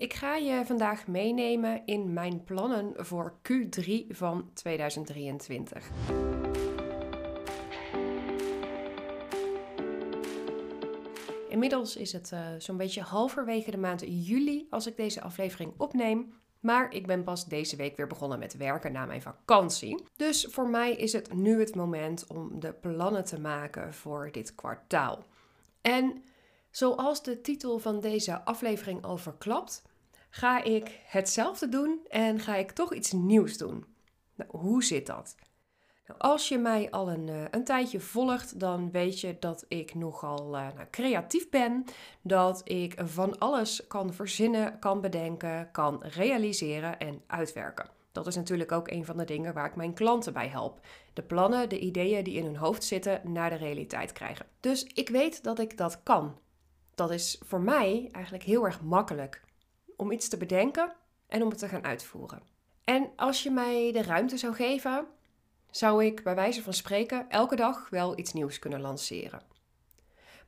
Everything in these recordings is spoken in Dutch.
Ik ga je vandaag meenemen in mijn plannen voor Q3 van 2023. Inmiddels is het uh, zo'n beetje halverwege de maand juli als ik deze aflevering opneem. Maar ik ben pas deze week weer begonnen met werken na mijn vakantie. Dus voor mij is het nu het moment om de plannen te maken voor dit kwartaal. En zoals de titel van deze aflevering al verklapt, ga ik hetzelfde doen en ga ik toch iets nieuws doen. Nou, hoe zit dat? Nou, als je mij al een, uh, een tijdje volgt, dan weet je dat ik nogal uh, nou, creatief ben. Dat ik van alles kan verzinnen, kan bedenken, kan realiseren en uitwerken. Dat is natuurlijk ook een van de dingen waar ik mijn klanten bij help. De plannen, de ideeën die in hun hoofd zitten, naar de realiteit krijgen. Dus ik weet dat ik dat kan. Dat is voor mij eigenlijk heel erg makkelijk om iets te bedenken en om het te gaan uitvoeren. En als je mij de ruimte zou geven, zou ik bij wijze van spreken elke dag wel iets nieuws kunnen lanceren.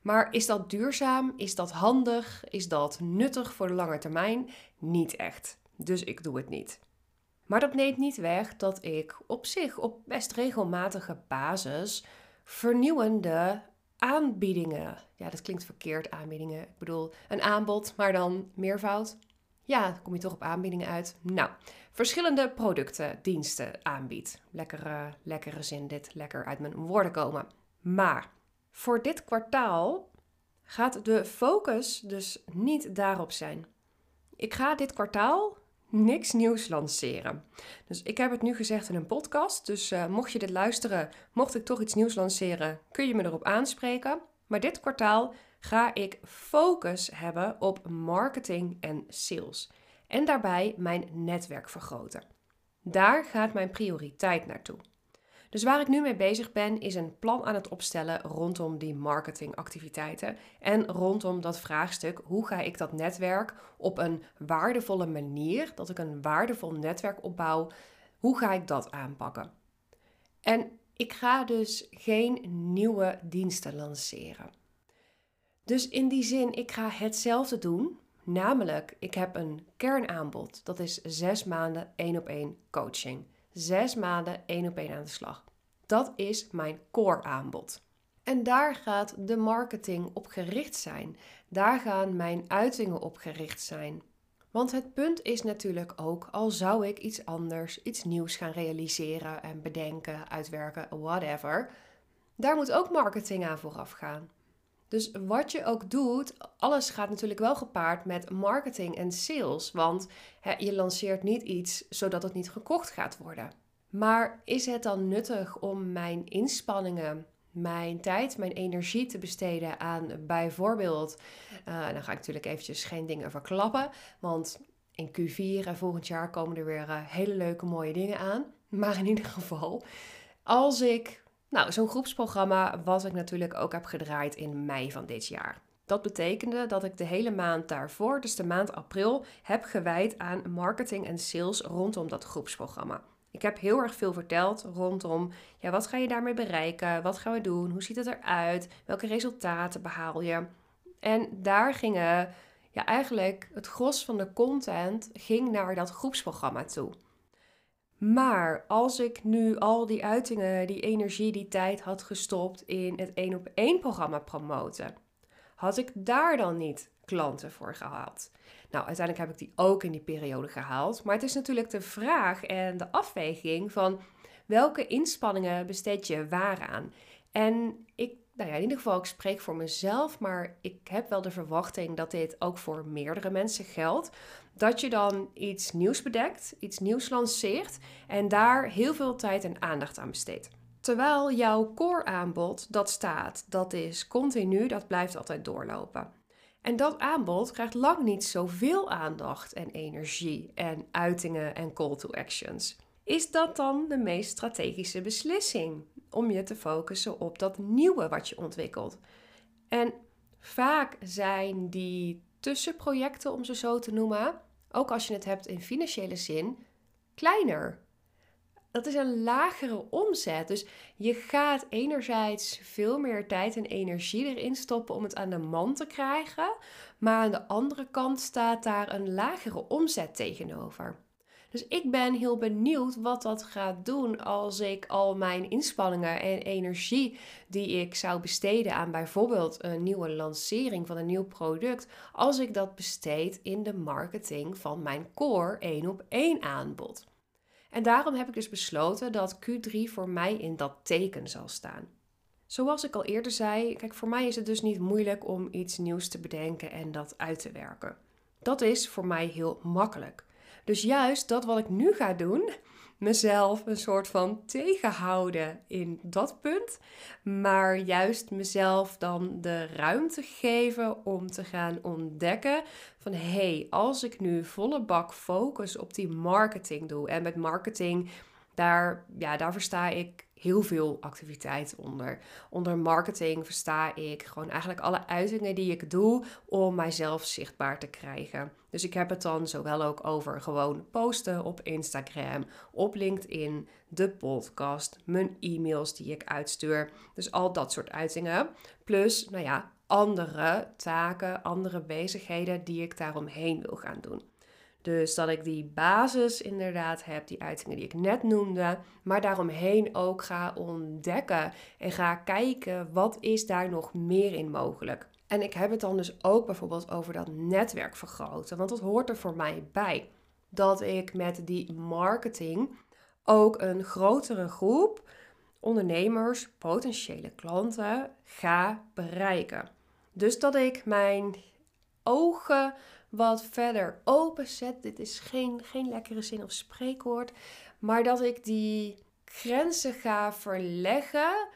Maar is dat duurzaam? Is dat handig? Is dat nuttig voor de lange termijn? Niet echt. Dus ik doe het niet. Maar dat neemt niet weg dat ik op zich op best regelmatige basis vernieuwende aanbiedingen. Ja, dat klinkt verkeerd, aanbiedingen. Ik bedoel, een aanbod, maar dan meervoud. Ja, kom je toch op aanbiedingen uit. Nou, verschillende producten, diensten aanbiedt. Lekkere, lekkere zin dit, lekker uit mijn woorden komen. Maar voor dit kwartaal gaat de focus dus niet daarop zijn. Ik ga dit kwartaal niks nieuws lanceren. Dus ik heb het nu gezegd in een podcast. Dus uh, mocht je dit luisteren, mocht ik toch iets nieuws lanceren, kun je me erop aanspreken. Maar dit kwartaal ga ik focus hebben op marketing en sales. En daarbij mijn netwerk vergroten. Daar gaat mijn prioriteit naartoe. Dus waar ik nu mee bezig ben, is een plan aan het opstellen rondom die marketingactiviteiten en rondom dat vraagstuk: hoe ga ik dat netwerk op een waardevolle manier, dat ik een waardevol netwerk opbouw, hoe ga ik dat aanpakken? En ik ga dus geen nieuwe diensten lanceren. Dus in die zin, ik ga hetzelfde doen. Namelijk, ik heb een kernaanbod. Dat is zes maanden één op één coaching. Zes maanden één op één aan de slag. Dat is mijn core aanbod. En daar gaat de marketing op gericht zijn. Daar gaan mijn uitingen op gericht zijn. Want het punt is natuurlijk ook, al zou ik iets anders, iets nieuws gaan realiseren en bedenken, uitwerken, whatever, daar moet ook marketing aan vooraf gaan. Dus wat je ook doet, alles gaat natuurlijk wel gepaard met marketing en sales. Want je lanceert niet iets zodat het niet gekocht gaat worden. Maar is het dan nuttig om mijn inspanningen, mijn tijd, mijn energie te besteden aan bijvoorbeeld, dan ga ik natuurlijk eventjes geen dingen verklappen, want in Q4 en volgend jaar komen er weer uh, hele leuke mooie dingen aan. Maar in ieder geval, als ik nou, zo'n groepsprogramma wat ik natuurlijk ook heb gedraaid in mei van dit jaar. Dat betekende dat ik de hele maand daarvoor, dus de maand april, heb gewijd aan marketing en sales rondom dat groepsprogramma. Ik heb heel erg veel verteld rondom, ja, wat ga je daarmee bereiken? Wat gaan we doen? Hoe ziet het eruit? Welke resultaten behaal je? En daar gingen, ja, eigenlijk het gros van de content ging naar dat groepsprogramma toe. Maar als ik nu al die uitingen, die energie, die tijd had gestopt in het één op één programma promoten, had ik daar dan niet klanten voor gehaald? Nou, uiteindelijk heb ik die ook in die periode gehaald. Maar het is natuurlijk de vraag en de afweging van welke inspanningen besteed je waar aan? En ik nou ja, in ieder geval, ik spreek voor mezelf, maar ik heb wel de verwachting dat dit ook voor meerdere mensen geldt. Dat je dan iets nieuws bedekt, iets nieuws lanceert en daar heel veel tijd en aandacht aan besteedt. Terwijl jouw core aanbod, dat staat, dat is continu, dat blijft altijd doorlopen. En dat aanbod krijgt lang niet zoveel aandacht en energie en uitingen en call to actions. Is dat dan de meest strategische beslissing? Om je te focussen op dat nieuwe wat je ontwikkelt. En vaak zijn die tussenprojecten, om ze zo te noemen, ook als je het hebt in financiële zin, kleiner. dat is een lagere omzet. Dus je gaat enerzijds veel meer tijd en energie erin stoppen om het aan de man te krijgen. Maar aan de andere kant staat daar een lagere omzet tegenover. Dus ik ben heel benieuwd wat dat gaat doen als ik al mijn inspanningen en energie die ik zou besteden aan bijvoorbeeld een nieuwe lancering van een nieuw product, als ik dat besteed in de marketing van mijn core 1 op 1 aanbod. En daarom heb ik dus besloten dat Q3 voor mij in dat teken zal staan. Zoals ik al eerder zei, kijk, voor mij is het dus niet moeilijk om iets nieuws te bedenken en dat uit te werken. Dat is voor mij heel makkelijk. Dus juist dat wat ik nu ga doen, mezelf een soort van tegenhouden in dat punt, maar juist mezelf dan de ruimte geven om te gaan ontdekken van hé, hey, als ik nu volle bak focus op die marketing doe en met marketing daar, ja, daar versta ik heel veel activiteit onder. Onder marketing versta ik gewoon eigenlijk alle uitingen die ik doe om mijzelf zichtbaar te krijgen. Dus ik heb het dan zowel ook over gewoon posten op Instagram, op LinkedIn, de podcast, mijn e-mails die ik uitstuur. Dus al dat soort uitingen. Plus, nou ja, andere taken, andere bezigheden die ik daaromheen wil gaan doen. Dus dat ik die basis inderdaad heb, die uitingen die ik net noemde, maar daaromheen ook ga ontdekken en ga kijken wat is daar nog meer in mogelijk. En ik heb het dan dus ook bijvoorbeeld over dat netwerk vergroten, want dat hoort er voor mij bij. Dat ik met die marketing ook een grotere groep ondernemers, potentiële klanten ga bereiken. Dus dat ik mijn ogen wat verder openzet. Dit is geen, geen lekkere zin of spreekwoord. Maar dat ik die grenzen ga verleggen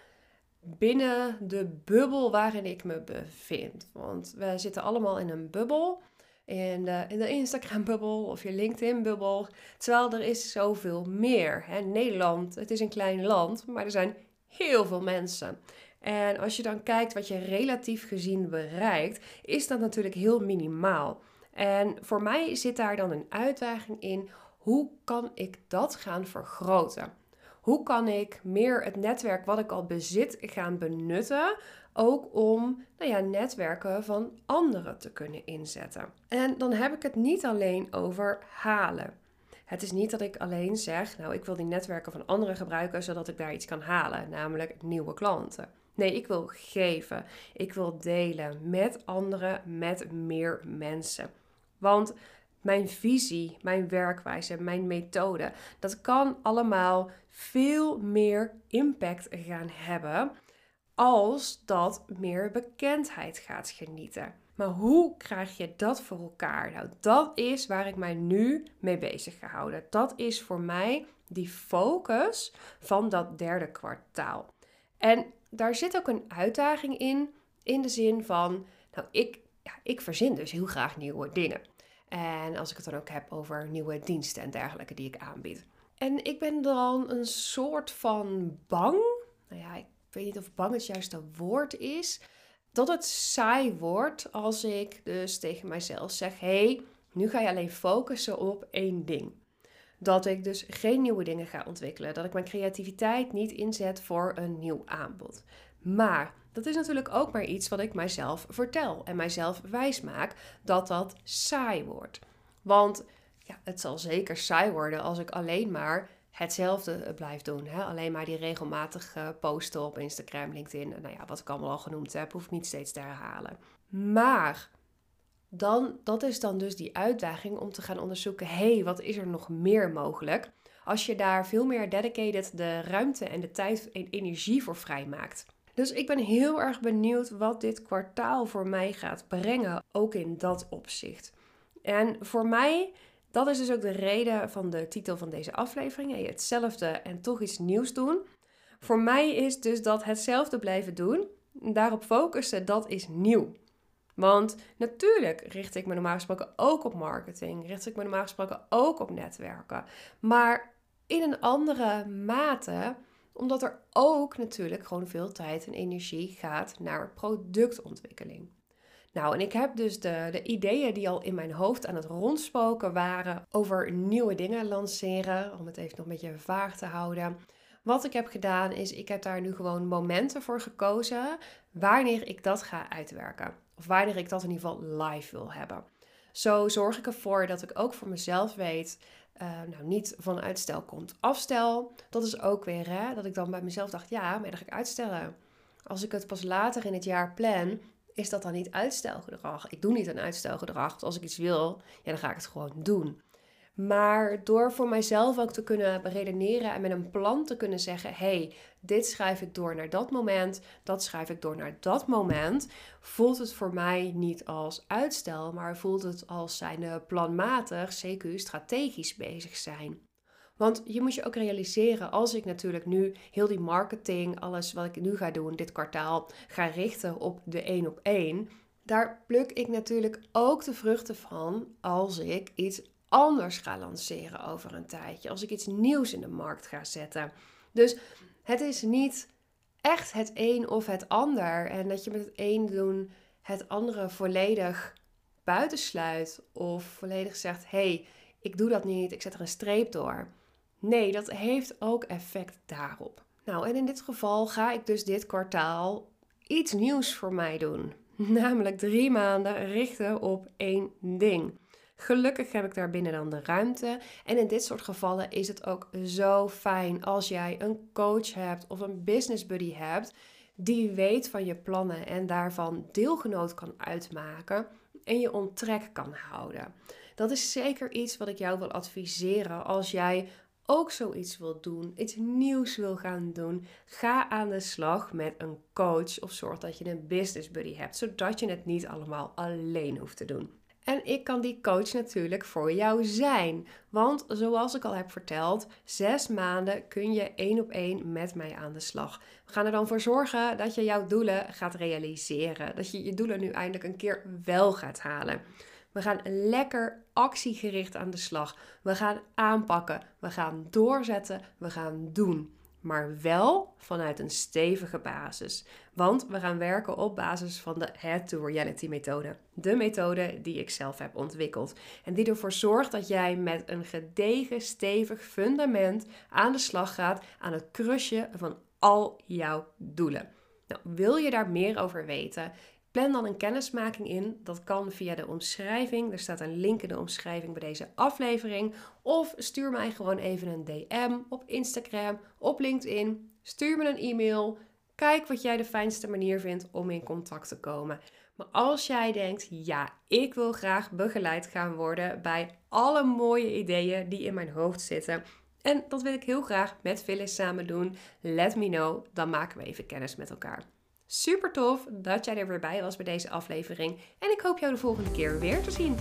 binnen de bubbel waarin ik me bevind. Want we zitten allemaal in een bubbel. In de, in de Instagram-bubbel of je LinkedIn-bubbel. Terwijl er is zoveel meer. Hè? Nederland, het is een klein land, maar er zijn heel veel mensen. En als je dan kijkt wat je relatief gezien bereikt, is dat natuurlijk heel minimaal. En voor mij zit daar dan een uitdaging in. Hoe kan ik dat gaan vergroten? Hoe kan ik meer het netwerk wat ik al bezit gaan benutten, ook om nou ja, netwerken van anderen te kunnen inzetten? En dan heb ik het niet alleen over halen. Het is niet dat ik alleen zeg, nou ik wil die netwerken van anderen gebruiken zodat ik daar iets kan halen, namelijk nieuwe klanten. Nee, ik wil geven. Ik wil delen met anderen, met meer mensen. Want mijn visie, mijn werkwijze, mijn methode, dat kan allemaal veel meer impact gaan hebben als dat meer bekendheid gaat genieten. Maar hoe krijg je dat voor elkaar? Nou, dat is waar ik mij nu mee bezig gehouden. Dat is voor mij die focus van dat derde kwartaal. En daar zit ook een uitdaging in, in de zin van, nou, ik, ja, ik verzin dus heel graag nieuwe dingen. En als ik het dan ook heb over nieuwe diensten en dergelijke die ik aanbied. En ik ben dan een soort van bang. Nou ja, ik weet niet of bang het juiste woord is. Dat het saai wordt als ik dus tegen mijzelf zeg: hé, hey, nu ga je alleen focussen op één ding. Dat ik dus geen nieuwe dingen ga ontwikkelen. Dat ik mijn creativiteit niet inzet voor een nieuw aanbod. Maar dat is natuurlijk ook maar iets wat ik mijzelf vertel en mijzelf wijsmaak dat dat saai wordt. Want ja, het zal zeker saai worden als ik alleen maar hetzelfde blijf doen. Hè? Alleen maar die regelmatig posten op Instagram, LinkedIn. Nou ja, wat ik allemaal al genoemd heb, hoef ik niet steeds te herhalen. Maar dan, dat is dan dus die uitdaging om te gaan onderzoeken: hé, hey, wat is er nog meer mogelijk? Als je daar veel meer dedicated de ruimte en de tijd en energie voor vrijmaakt. Dus ik ben heel erg benieuwd wat dit kwartaal voor mij gaat brengen, ook in dat opzicht. En voor mij, dat is dus ook de reden van de titel van deze aflevering: hetzelfde en toch iets nieuws doen. Voor mij is dus dat hetzelfde blijven doen, daarop focussen, dat is nieuw. Want natuurlijk richt ik me normaal gesproken ook op marketing, richt ik me normaal gesproken ook op netwerken, maar in een andere mate omdat er ook natuurlijk gewoon veel tijd en energie gaat naar productontwikkeling. Nou, en ik heb dus de, de ideeën die al in mijn hoofd aan het rondspoken waren over nieuwe dingen lanceren, om het even nog een beetje vaag te houden. Wat ik heb gedaan is, ik heb daar nu gewoon momenten voor gekozen wanneer ik dat ga uitwerken. Of wanneer ik dat in ieder geval live wil hebben. Zo zorg ik ervoor dat ik ook voor mezelf weet, uh, nou niet van uitstel komt afstel. Dat is ook weer hè, dat ik dan bij mezelf dacht, ja, maar dat ga ik uitstellen. Als ik het pas later in het jaar plan, is dat dan niet uitstelgedrag? Ik doe niet een uitstelgedrag. als ik iets wil, ja, dan ga ik het gewoon doen. Maar door voor mijzelf ook te kunnen redeneren en met een plan te kunnen zeggen: hey, dit schrijf ik door naar dat moment, dat schrijf ik door naar dat moment, voelt het voor mij niet als uitstel, maar voelt het als zijnde planmatig, CQ, strategisch bezig zijn. Want je moet je ook realiseren, als ik natuurlijk nu heel die marketing, alles wat ik nu ga doen, dit kwartaal, ga richten op de één op één, daar pluk ik natuurlijk ook de vruchten van als ik iets anders ga lanceren over een tijdje. Als ik iets nieuws in de markt ga zetten. Dus het is niet echt het een of het ander. En dat je met het een doen het andere volledig buitensluit. Of volledig zegt: hé, hey, ik doe dat niet, ik zet er een streep door. Nee, dat heeft ook effect daarop. Nou, en in dit geval ga ik dus dit kwartaal iets nieuws voor mij doen. Namelijk drie maanden richten op één ding. Gelukkig heb ik daar binnen dan de ruimte. En in dit soort gevallen is het ook zo fijn als jij een coach hebt of een business buddy hebt die weet van je plannen en daarvan deelgenoot kan uitmaken en je onttrek kan houden. Dat is zeker iets wat ik jou wil adviseren als jij ook zoiets wil doen, iets nieuws wil gaan doen, ga aan de slag met een coach of zorg dat je een business buddy hebt, zodat je het niet allemaal alleen hoeft te doen. En ik kan die coach natuurlijk voor jou zijn. Want zoals ik al heb verteld, zes maanden kun je één op één met mij aan de slag. We gaan er dan voor zorgen dat je jouw doelen gaat realiseren. Dat je je doelen nu eindelijk een keer wel gaat halen. We gaan lekker actiegericht aan de slag. We gaan aanpakken. We gaan doorzetten. We gaan doen maar wel vanuit een stevige basis. Want we gaan werken op basis van de Head to Reality methode. De methode die ik zelf heb ontwikkeld. En die ervoor zorgt dat jij met een gedegen, stevig fundament aan de slag gaat aan het crushen van al jouw doelen. Nou, wil je daar meer over weten? Plan dan een kennismaking in. Dat kan via de omschrijving. Er staat een link in de omschrijving bij deze aflevering. Of stuur mij gewoon even een DM op Instagram, op LinkedIn. Stuur me een e-mail. Kijk wat jij de fijnste manier vindt om in contact te komen. Maar als jij denkt, ja, ik wil graag begeleid gaan worden bij alle mooie ideeën die in mijn hoofd zitten. En dat wil ik heel graag met Phyllis samen doen. Let me know, dan maken we even kennis met elkaar. Super tof dat jij er weer bij was bij deze aflevering. En ik hoop jou de volgende keer weer te zien.